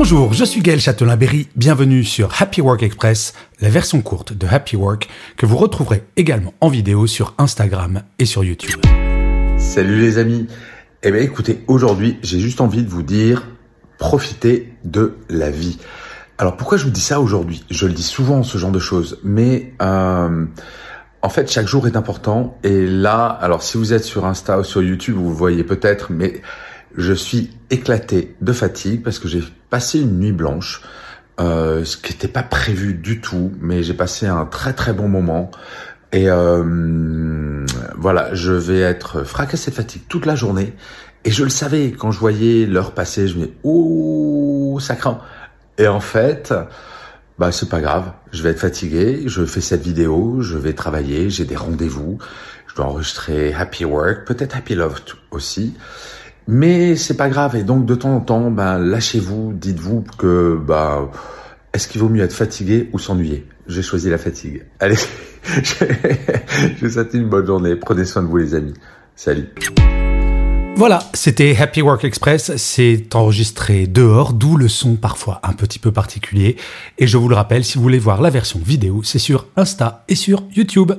Bonjour, je suis Gaël Châtelain-Berry, bienvenue sur Happy Work Express, la version courte de Happy Work que vous retrouverez également en vidéo sur Instagram et sur YouTube. Salut les amis. Eh bien écoutez, aujourd'hui j'ai juste envie de vous dire, profitez de la vie. Alors pourquoi je vous dis ça aujourd'hui? Je le dis souvent ce genre de choses, mais euh, en fait chaque jour est important. Et là, alors si vous êtes sur Insta ou sur YouTube, vous voyez peut-être, mais je suis éclaté de fatigue parce que j'ai passé une nuit blanche, euh, ce qui n'était pas prévu du tout, mais j'ai passé un très très bon moment. Et euh, voilà, je vais être fracassé de fatigue toute la journée. Et je le savais, quand je voyais l'heure passer, je me disais, ouh, ça craint. Et en fait, bah c'est pas grave, je vais être fatigué, je fais cette vidéo, je vais travailler, j'ai des rendez-vous, je dois enregistrer Happy Work, peut-être Happy Love aussi. Mais c'est pas grave. Et donc, de temps en temps, ben, lâchez-vous. Dites-vous que, bah, est-ce qu'il vaut mieux être fatigué ou s'ennuyer? J'ai choisi la fatigue. Allez, je vous souhaite une bonne journée. Prenez soin de vous, les amis. Salut. Voilà, c'était Happy Work Express. C'est enregistré dehors, d'où le son parfois un petit peu particulier. Et je vous le rappelle, si vous voulez voir la version vidéo, c'est sur Insta et sur YouTube.